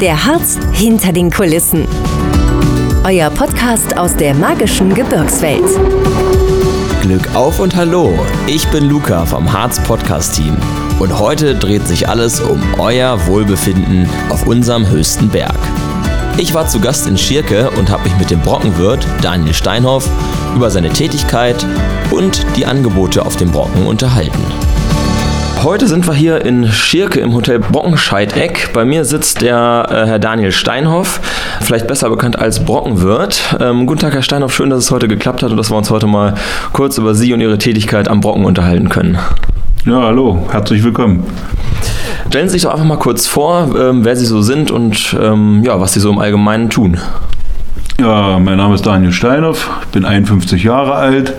Der Harz hinter den Kulissen. Euer Podcast aus der magischen Gebirgswelt. Glück auf und hallo, ich bin Luca vom Harz Podcast Team und heute dreht sich alles um euer Wohlbefinden auf unserem höchsten Berg. Ich war zu Gast in Schirke und habe mich mit dem Brockenwirt Daniel Steinhoff über seine Tätigkeit und die Angebote auf dem Brocken unterhalten. Heute sind wir hier in Schirke im Hotel Brockenscheideck. Bei mir sitzt der äh, Herr Daniel Steinhoff, vielleicht besser bekannt als Brockenwirt. Ähm, guten Tag, Herr Steinhoff. Schön, dass es heute geklappt hat und dass wir uns heute mal kurz über Sie und Ihre Tätigkeit am Brocken unterhalten können. Ja, hallo, herzlich willkommen. Stellen Sie sich doch einfach mal kurz vor, ähm, wer Sie so sind und ähm, ja, was Sie so im Allgemeinen tun. Ja, mein Name ist Daniel Steinhoff, bin 51 Jahre alt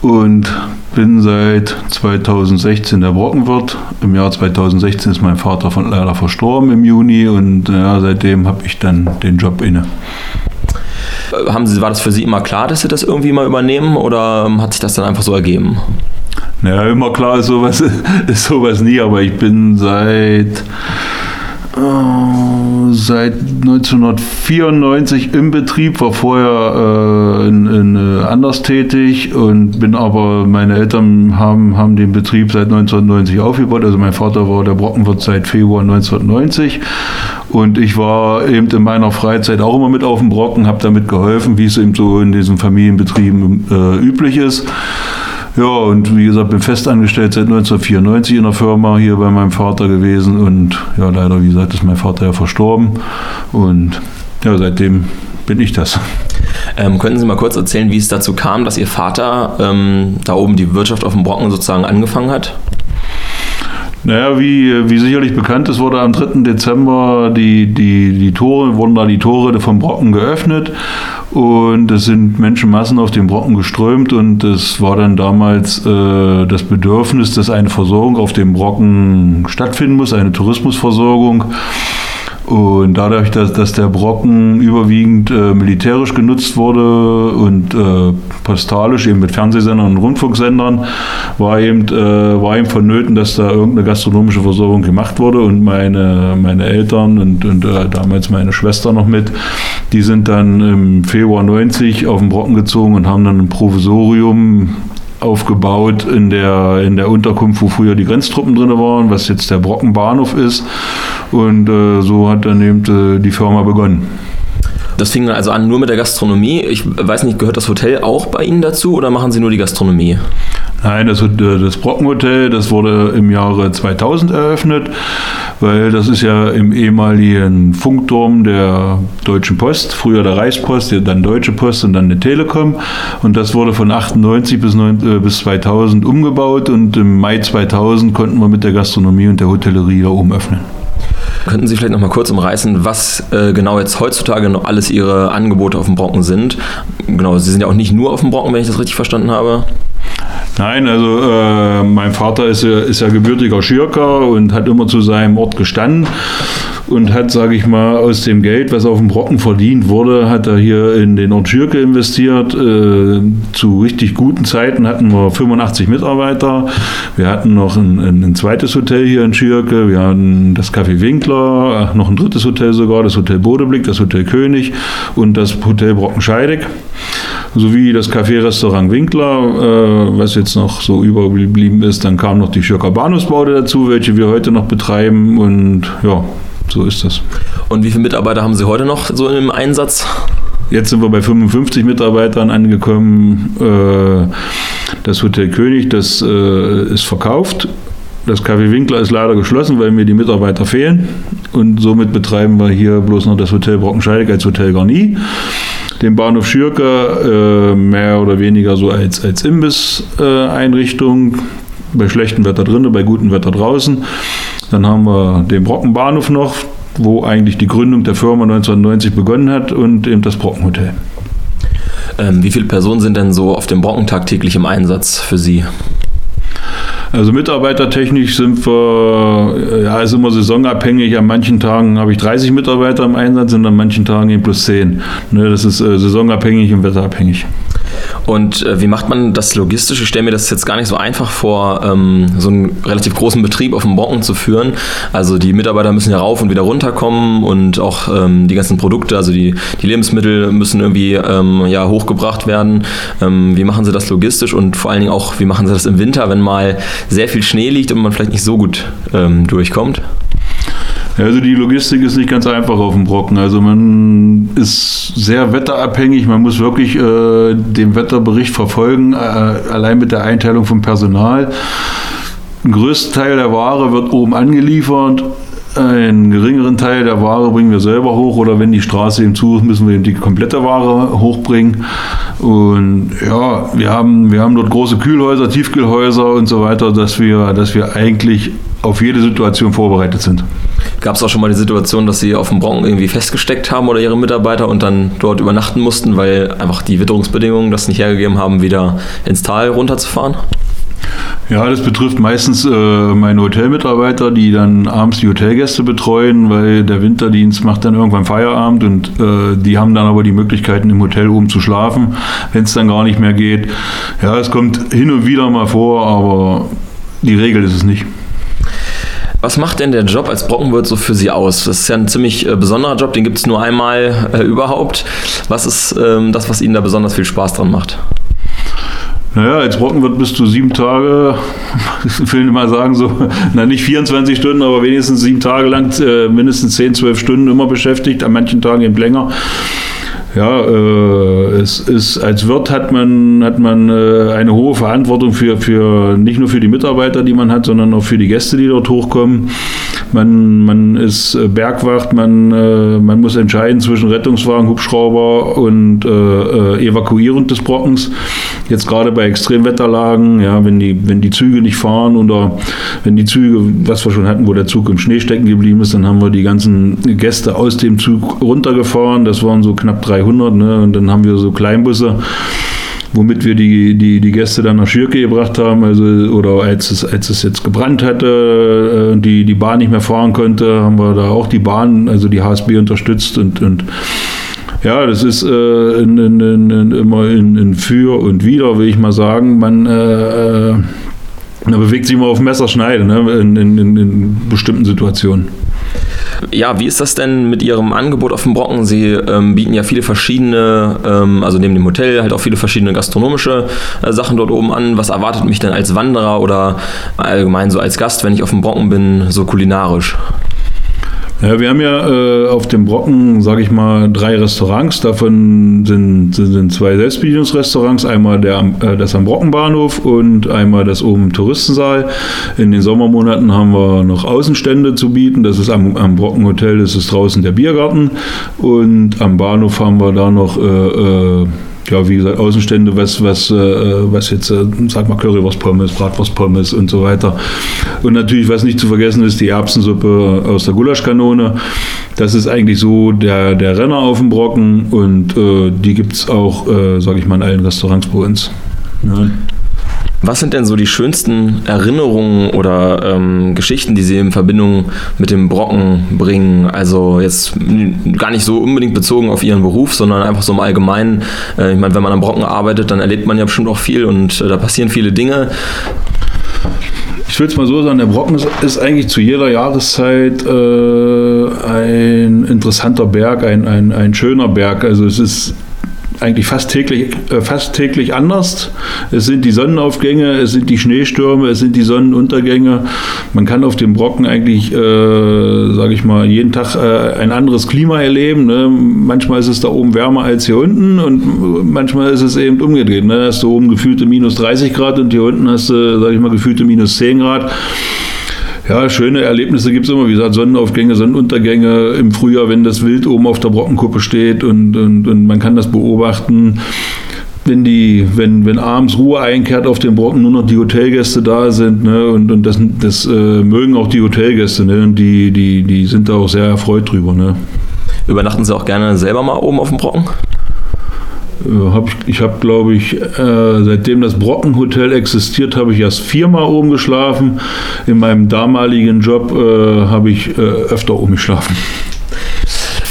und bin seit 2016 der Brockenwirt. Im Jahr 2016 ist mein Vater von leider verstorben im Juni und ja, seitdem habe ich dann den Job inne. Äh, haben Sie, war das für Sie immer klar, dass Sie das irgendwie mal übernehmen oder ähm, hat sich das dann einfach so ergeben? Naja, immer klar ist sowas, ist sowas nie, aber ich bin seit äh, seit 1994 im Betrieb, war vorher äh, in, in, äh, anders tätig und bin aber, meine Eltern haben, haben den Betrieb seit 1990 aufgebaut. Also mein Vater war der Brockenwirt seit Februar 1990 und ich war eben in meiner Freizeit auch immer mit auf dem Brocken, habe damit geholfen, wie es eben so in diesen Familienbetrieben äh, üblich ist. Ja, und wie gesagt, bin festangestellt seit 1994 in der Firma hier bei meinem Vater gewesen und ja, leider, wie gesagt, ist mein Vater ja verstorben und ja, seitdem bin ich das. Ähm, könnten Sie mal kurz erzählen, wie es dazu kam, dass Ihr Vater ähm, da oben die Wirtschaft auf dem Brocken sozusagen angefangen hat? Naja, wie, wie sicherlich bekannt ist, wurde am 3. Dezember die, die, die Tore, wurden da die Tore vom Brocken geöffnet und es sind Menschenmassen auf den Brocken geströmt und es war dann damals äh, das Bedürfnis, dass eine Versorgung auf dem Brocken stattfinden muss, eine Tourismusversorgung. Und dadurch, dass, dass der Brocken überwiegend äh, militärisch genutzt wurde und äh, postalisch eben mit Fernsehsendern und Rundfunksendern, war eben, äh, war eben vonnöten, dass da irgendeine gastronomische Versorgung gemacht wurde. Und meine, meine Eltern und, und äh, damals meine Schwester noch mit, die sind dann im Februar 90 auf den Brocken gezogen und haben dann ein Provisorium aufgebaut in der, in der Unterkunft, wo früher die Grenztruppen drin waren, was jetzt der Brockenbahnhof ist. Und äh, so hat dann eben äh, die Firma begonnen. Das fing also an nur mit der Gastronomie. Ich weiß nicht, gehört das Hotel auch bei Ihnen dazu oder machen Sie nur die Gastronomie? Nein, das, das Brockenhotel, das wurde im Jahre 2000 eröffnet, weil das ist ja im ehemaligen Funkturm der Deutschen Post, früher der Reichspost, dann Deutsche Post und dann die Telekom. Und das wurde von 98 bis, 9, äh, bis 2000 umgebaut und im Mai 2000 konnten wir mit der Gastronomie und der Hotellerie da oben öffnen. Könnten Sie vielleicht noch mal kurz umreißen, was äh, genau jetzt heutzutage noch alles Ihre Angebote auf dem Brocken sind? Genau, Sie sind ja auch nicht nur auf dem Brocken, wenn ich das richtig verstanden habe. Nein, also äh, mein Vater ist ja, ist ja gebürtiger Schirker und hat immer zu seinem Ort gestanden und hat, sage ich mal, aus dem Geld, was auf dem Brocken verdient wurde, hat er hier in den Ort Schirke investiert. Äh, zu richtig guten Zeiten hatten wir 85 Mitarbeiter. Wir hatten noch ein, ein zweites Hotel hier in Schirke. Wir hatten das Café Winkler, noch ein drittes Hotel sogar, das Hotel Bodeblick, das Hotel König und das Hotel Brockenscheidig sowie das Café-Restaurant Winkler, äh, was jetzt noch so übergeblieben ist. Dann kam noch die Schirker Bahnhofsbaude dazu, welche wir heute noch betreiben und ja, so ist das. Und wie viele Mitarbeiter haben Sie heute noch so im Einsatz? Jetzt sind wir bei 55 Mitarbeitern angekommen. Äh, das Hotel König, das äh, ist verkauft. Das Café Winkler ist leider geschlossen, weil mir die Mitarbeiter fehlen. Und somit betreiben wir hier bloß noch das Hotel Brockenscheidig als Hotel Garni den Bahnhof Schürke äh, mehr oder weniger so als, als Imbiss-Einrichtung. Bei schlechtem Wetter drinnen, bei gutem Wetter draußen. Dann haben wir den Brockenbahnhof noch, wo eigentlich die Gründung der Firma 1990 begonnen hat und eben das Brockenhotel. Ähm, wie viele Personen sind denn so auf dem Brocken tagtäglich im Einsatz für Sie? Also mitarbeitertechnisch sind wir, ja, ist immer saisonabhängig. An manchen Tagen habe ich 30 Mitarbeiter im Einsatz und an manchen Tagen eben plus 10. Ne, das ist äh, saisonabhängig und wetterabhängig. Und äh, wie macht man das logistisch? Ich stelle mir das jetzt gar nicht so einfach vor, ähm, so einen relativ großen Betrieb auf dem Brocken zu führen. Also die Mitarbeiter müssen ja rauf und wieder runterkommen und auch ähm, die ganzen Produkte, also die, die Lebensmittel müssen irgendwie ähm, ja, hochgebracht werden. Ähm, wie machen Sie das logistisch und vor allen Dingen auch, wie machen Sie das im Winter, wenn mal sehr viel Schnee liegt und man vielleicht nicht so gut ähm, durchkommt? Also die Logistik ist nicht ganz einfach auf dem Brocken. Also man ist sehr wetterabhängig. Man muss wirklich äh, den Wetterbericht verfolgen, äh, allein mit der Einteilung vom Personal. Ein größter Teil der Ware wird oben angeliefert. Einen geringeren Teil der Ware bringen wir selber hoch oder wenn die Straße eben zu ist, müssen wir eben die komplette Ware hochbringen. Und ja, wir haben, wir haben dort große Kühlhäuser, Tiefkühlhäuser und so weiter, dass wir, dass wir eigentlich auf jede Situation vorbereitet sind. Gab es auch schon mal die Situation, dass Sie auf dem Bronx irgendwie festgesteckt haben oder Ihre Mitarbeiter und dann dort übernachten mussten, weil einfach die Witterungsbedingungen das nicht hergegeben haben, wieder ins Tal runterzufahren? Ja, das betrifft meistens äh, meine Hotelmitarbeiter, die dann abends die Hotelgäste betreuen, weil der Winterdienst macht dann irgendwann Feierabend und äh, die haben dann aber die Möglichkeiten im Hotel oben zu schlafen, wenn es dann gar nicht mehr geht. Ja, es kommt hin und wieder mal vor, aber die Regel ist es nicht. Was macht denn der Job als Brockenwirt so für Sie aus? Das ist ja ein ziemlich äh, besonderer Job, den gibt es nur einmal äh, überhaupt. Was ist ähm, das, was Ihnen da besonders viel Spaß dran macht? Naja, als Brockenwirt bist du sieben Tage, ich will mal sagen, so, na nicht 24 Stunden, aber wenigstens sieben Tage lang, äh, mindestens 10, 12 Stunden immer beschäftigt, an manchen Tagen eben länger. Ja, äh, es ist als Wirt hat man hat man äh, eine hohe Verantwortung für für nicht nur für die Mitarbeiter, die man hat, sondern auch für die Gäste, die dort hochkommen. Man man ist äh, Bergwacht, man äh, man muss entscheiden zwischen Rettungswagen, Hubschrauber und äh, äh, Evakuierung des Brockens. Jetzt gerade bei Extremwetterlagen, ja, wenn die wenn die Züge nicht fahren oder wenn die Züge, was wir schon hatten, wo der Zug im Schnee stecken geblieben ist, dann haben wir die ganzen Gäste aus dem Zug runtergefahren. Das waren so knapp drei 300 ne? und dann haben wir so Kleinbusse womit wir die, die, die Gäste dann nach Schürke gebracht haben, also oder als es, als es jetzt gebrannt hatte und äh, die, die Bahn nicht mehr fahren konnte, haben wir da auch die Bahn, also die HSB unterstützt und, und ja, das ist äh, in, in, in, immer in, für und wieder, will ich mal sagen. Man äh, äh bewegt sich immer auf Messerschneide ne? in bestimmten Situationen. Ja, wie ist das denn mit Ihrem Angebot auf dem Brocken? Sie ähm, bieten ja viele verschiedene, ähm, also neben dem Hotel halt auch viele verschiedene gastronomische äh, Sachen dort oben an. Was erwartet mich denn als Wanderer oder allgemein so als Gast, wenn ich auf dem Brocken bin, so kulinarisch? Ja, wir haben ja äh, auf dem Brocken, sage ich mal, drei Restaurants. Davon sind, sind zwei Selbstbedienungsrestaurants. Einmal der, äh, das am Brockenbahnhof und einmal das oben im Touristensaal. In den Sommermonaten haben wir noch Außenstände zu bieten. Das ist am, am Brockenhotel, das ist draußen der Biergarten. Und am Bahnhof haben wir da noch... Äh, äh ja, wie gesagt, Außenstände, was, was, äh, was jetzt, äh, sag mal, Currywurstpommes, Bratwurstpommes und so weiter. Und natürlich, was nicht zu vergessen ist, die Erbsensuppe aus der Gulaschkanone. Das ist eigentlich so der, der Renner auf dem Brocken und äh, die gibt es auch, äh, sage ich mal, in allen Restaurants bei uns. Ja. Was sind denn so die schönsten Erinnerungen oder ähm, Geschichten, die Sie in Verbindung mit dem Brocken bringen? Also jetzt gar nicht so unbedingt bezogen auf Ihren Beruf, sondern einfach so im Allgemeinen. Äh, ich meine, wenn man am Brocken arbeitet, dann erlebt man ja bestimmt auch viel und äh, da passieren viele Dinge. Ich will es mal so sagen, der Brocken ist, ist eigentlich zu jeder Jahreszeit äh, ein interessanter Berg, ein, ein, ein schöner Berg. Also es ist eigentlich fast täglich, äh, fast täglich anders. Es sind die Sonnenaufgänge, es sind die Schneestürme, es sind die Sonnenuntergänge. Man kann auf dem Brocken eigentlich, äh, sage ich mal, jeden Tag äh, ein anderes Klima erleben. Ne? Manchmal ist es da oben wärmer als hier unten und manchmal ist es eben umgedreht. Ne? Hast du oben gefühlte minus 30 Grad und hier unten hast du, sage ich mal, gefühlte minus 10 Grad. Ja, schöne Erlebnisse gibt es immer, wie gesagt, Sonnenaufgänge, Sonnenuntergänge im Frühjahr, wenn das Wild oben auf der Brockenkuppe steht und, und, und man kann das beobachten. Wenn, die, wenn, wenn abends Ruhe einkehrt auf dem Brocken, nur noch die Hotelgäste da sind, ne, und, und das, das äh, mögen auch die Hotelgäste, ne, und die, die, die sind da auch sehr erfreut drüber. Ne. Übernachten Sie auch gerne selber mal oben auf dem Brocken? Äh, hab ich habe, glaube ich, äh, seitdem das Brockenhotel existiert, habe ich erst viermal oben geschlafen. In meinem damaligen Job äh, habe ich äh, öfter oben geschlafen.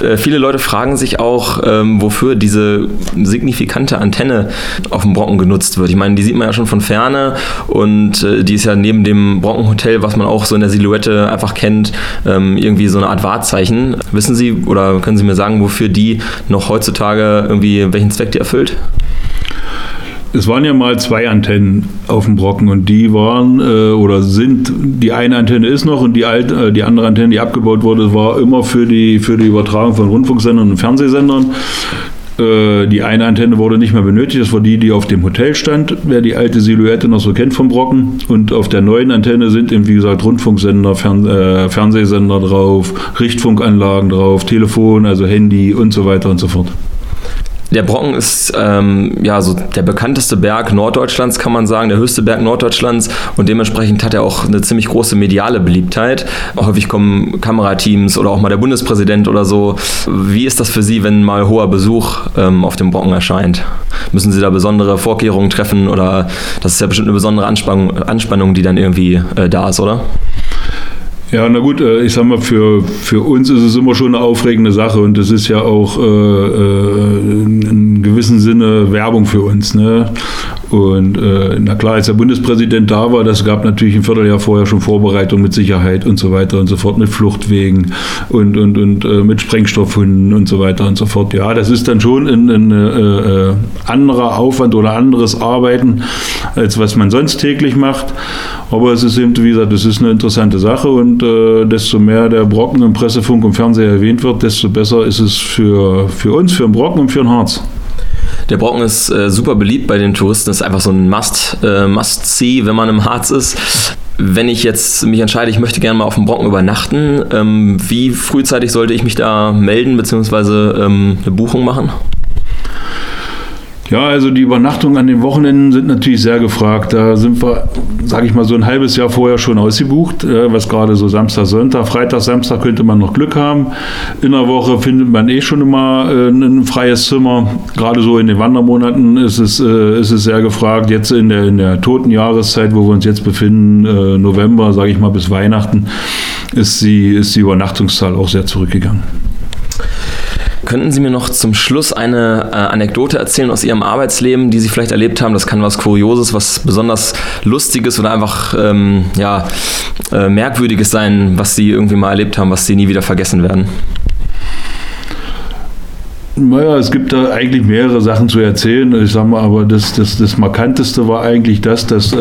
Äh, viele Leute fragen sich auch, ähm, wofür diese signifikante Antenne auf dem Brocken genutzt wird. Ich meine, die sieht man ja schon von ferne und äh, die ist ja neben dem Brockenhotel, was man auch so in der Silhouette einfach kennt, ähm, irgendwie so eine Art Wahrzeichen. Wissen Sie oder können Sie mir sagen, wofür die noch heutzutage irgendwie, welchen Zweck die erfüllt? Es waren ja mal zwei Antennen auf dem Brocken und die waren äh, oder sind, die eine Antenne ist noch und die, alte, äh, die andere Antenne, die abgebaut wurde, war immer für die, für die Übertragung von Rundfunksendern und Fernsehsendern. Äh, die eine Antenne wurde nicht mehr benötigt, das war die, die auf dem Hotel stand, wer die alte Silhouette noch so kennt vom Brocken. Und auf der neuen Antenne sind eben, wie gesagt, Rundfunksender, Fern äh, Fernsehsender drauf, Richtfunkanlagen drauf, Telefon, also Handy und so weiter und so fort. Der Brocken ist ähm, ja so der bekannteste Berg Norddeutschlands, kann man sagen, der höchste Berg Norddeutschlands und dementsprechend hat er auch eine ziemlich große mediale Beliebtheit. Häufig kommen Kamerateams oder auch mal der Bundespräsident oder so. Wie ist das für Sie, wenn mal hoher Besuch ähm, auf dem Brocken erscheint? Müssen Sie da besondere Vorkehrungen treffen oder das ist ja bestimmt eine besondere Anspannung, Anspannung die dann irgendwie äh, da ist, oder? Ja, na gut, äh, ich sag mal, für, für uns ist es immer schon eine aufregende Sache und es ist ja auch äh, äh, in gewissem Sinne Werbung für uns. Ne? Und äh, na klar, als der Bundespräsident da war, das gab natürlich ein Vierteljahr vorher schon Vorbereitung mit Sicherheit und so weiter und so fort, mit Fluchtwegen und, und, und äh, mit Sprengstoffhunden und so weiter und so fort. Ja, das ist dann schon ein, ein äh, anderer Aufwand oder anderes Arbeiten, als was man sonst täglich macht. Aber es ist eben, wie gesagt, das ist eine interessante Sache und äh, desto mehr der Brocken im Pressefunk und Fernseher erwähnt wird, desto besser ist es für, für uns, für den Brocken und für den Harz. Der Brocken ist äh, super beliebt bei den Touristen, ist einfach so ein Must, äh, Must-See, wenn man im Harz ist. Wenn ich jetzt mich entscheide, ich möchte gerne mal auf dem Brocken übernachten, ähm, wie frühzeitig sollte ich mich da melden bzw. Ähm, eine Buchung machen? Ja, also die Übernachtungen an den Wochenenden sind natürlich sehr gefragt. Da sind wir, sage ich mal, so ein halbes Jahr vorher schon ausgebucht, äh, was gerade so Samstag, Sonntag, Freitag, Samstag könnte man noch Glück haben. In der Woche findet man eh schon immer äh, ein freies Zimmer. Gerade so in den Wandermonaten ist es, äh, ist es sehr gefragt. Jetzt in der, in der toten Jahreszeit, wo wir uns jetzt befinden, November, sage ich mal, bis Weihnachten, ist die, ist die Übernachtungszahl auch sehr zurückgegangen. Könnten Sie mir noch zum Schluss eine äh, Anekdote erzählen aus Ihrem Arbeitsleben, die Sie vielleicht erlebt haben? Das kann was Kurioses, was besonders Lustiges oder einfach ähm, ja, äh, Merkwürdiges sein, was Sie irgendwie mal erlebt haben, was Sie nie wieder vergessen werden. Naja, es gibt da eigentlich mehrere Sachen zu erzählen. Ich sag mal, aber das, das, das Markanteste war eigentlich das, dass äh,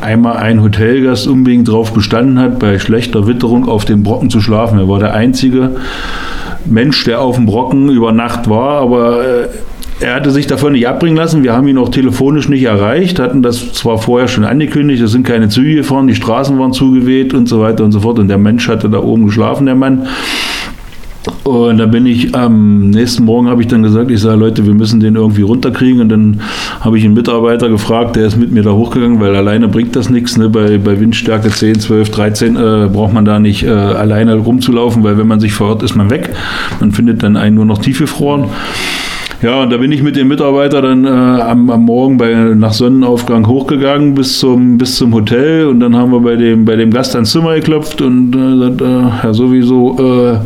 einmal ein Hotelgast unbedingt darauf bestanden hat, bei schlechter Witterung auf dem Brocken zu schlafen. Er war der Einzige, Mensch, der auf dem Brocken über Nacht war, aber äh, er hatte sich davon nicht abbringen lassen. Wir haben ihn auch telefonisch nicht erreicht, hatten das zwar vorher schon angekündigt, es sind keine Züge gefahren, die Straßen waren zugeweht und so weiter und so fort. Und der Mensch hatte da oben geschlafen, der Mann. Und da bin ich am nächsten Morgen habe ich dann gesagt, ich sage Leute, wir müssen den irgendwie runterkriegen. Und dann habe ich einen Mitarbeiter gefragt, der ist mit mir da hochgegangen, weil alleine bringt das nichts. Ne? Bei, bei Windstärke 10, 12, 13 äh, braucht man da nicht äh, alleine rumzulaufen, weil wenn man sich verirrt, ist man weg. Man findet dann einen nur noch tiefgefroren. Ja, und da bin ich mit dem Mitarbeiter dann äh, am, am, Morgen bei, nach Sonnenaufgang hochgegangen bis zum, bis zum Hotel und dann haben wir bei dem, bei dem Gast ans Zimmer geklopft und äh, äh, ja sowieso, äh,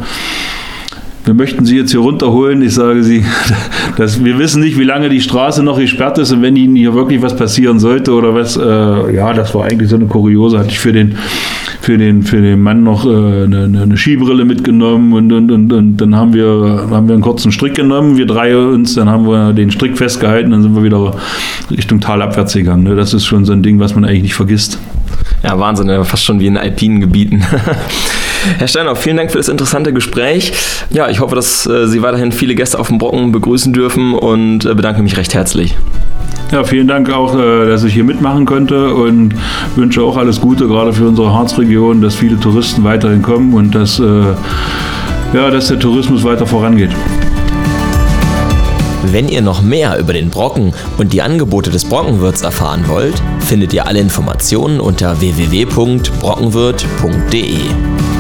wir möchten Sie jetzt hier runterholen. Ich sage Sie, dass wir wissen nicht, wie lange die Straße noch gesperrt ist und wenn Ihnen hier wirklich was passieren sollte oder was, äh, ja, das war eigentlich so eine Kuriose, hatte ich für den, für den, für den Mann noch äh, eine, eine, Skibrille mitgenommen und, und, und, und dann haben wir, haben wir einen kurzen Strick genommen, wir drei uns, dann haben wir den Strick festgehalten, dann sind wir wieder Richtung Talabwärts gegangen. Ne? Das ist schon so ein Ding, was man eigentlich nicht vergisst. Ja, Wahnsinn, fast schon wie in alpinen Gebieten. Herr Steiner, vielen Dank für das interessante Gespräch. Ja, ich hoffe, dass äh, Sie weiterhin viele Gäste auf dem Brocken begrüßen dürfen und äh, bedanke mich recht herzlich. Ja, vielen Dank auch, äh, dass ich hier mitmachen konnte und wünsche auch alles Gute, gerade für unsere Harzregion, dass viele Touristen weiterhin kommen und dass, ja, dass der Tourismus weiter vorangeht. Wenn ihr noch mehr über den Brocken und die Angebote des Brockenwirts erfahren wollt, findet ihr alle Informationen unter www.brockenwirt.de.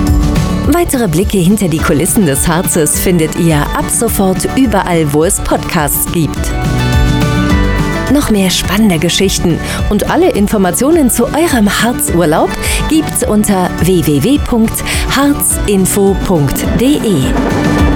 Weitere Blicke hinter die Kulissen des Harzes findet ihr ab sofort überall, wo es Podcasts gibt. Noch mehr spannende Geschichten und alle Informationen zu eurem Harzurlaub gibt's unter www.harzinfo.de.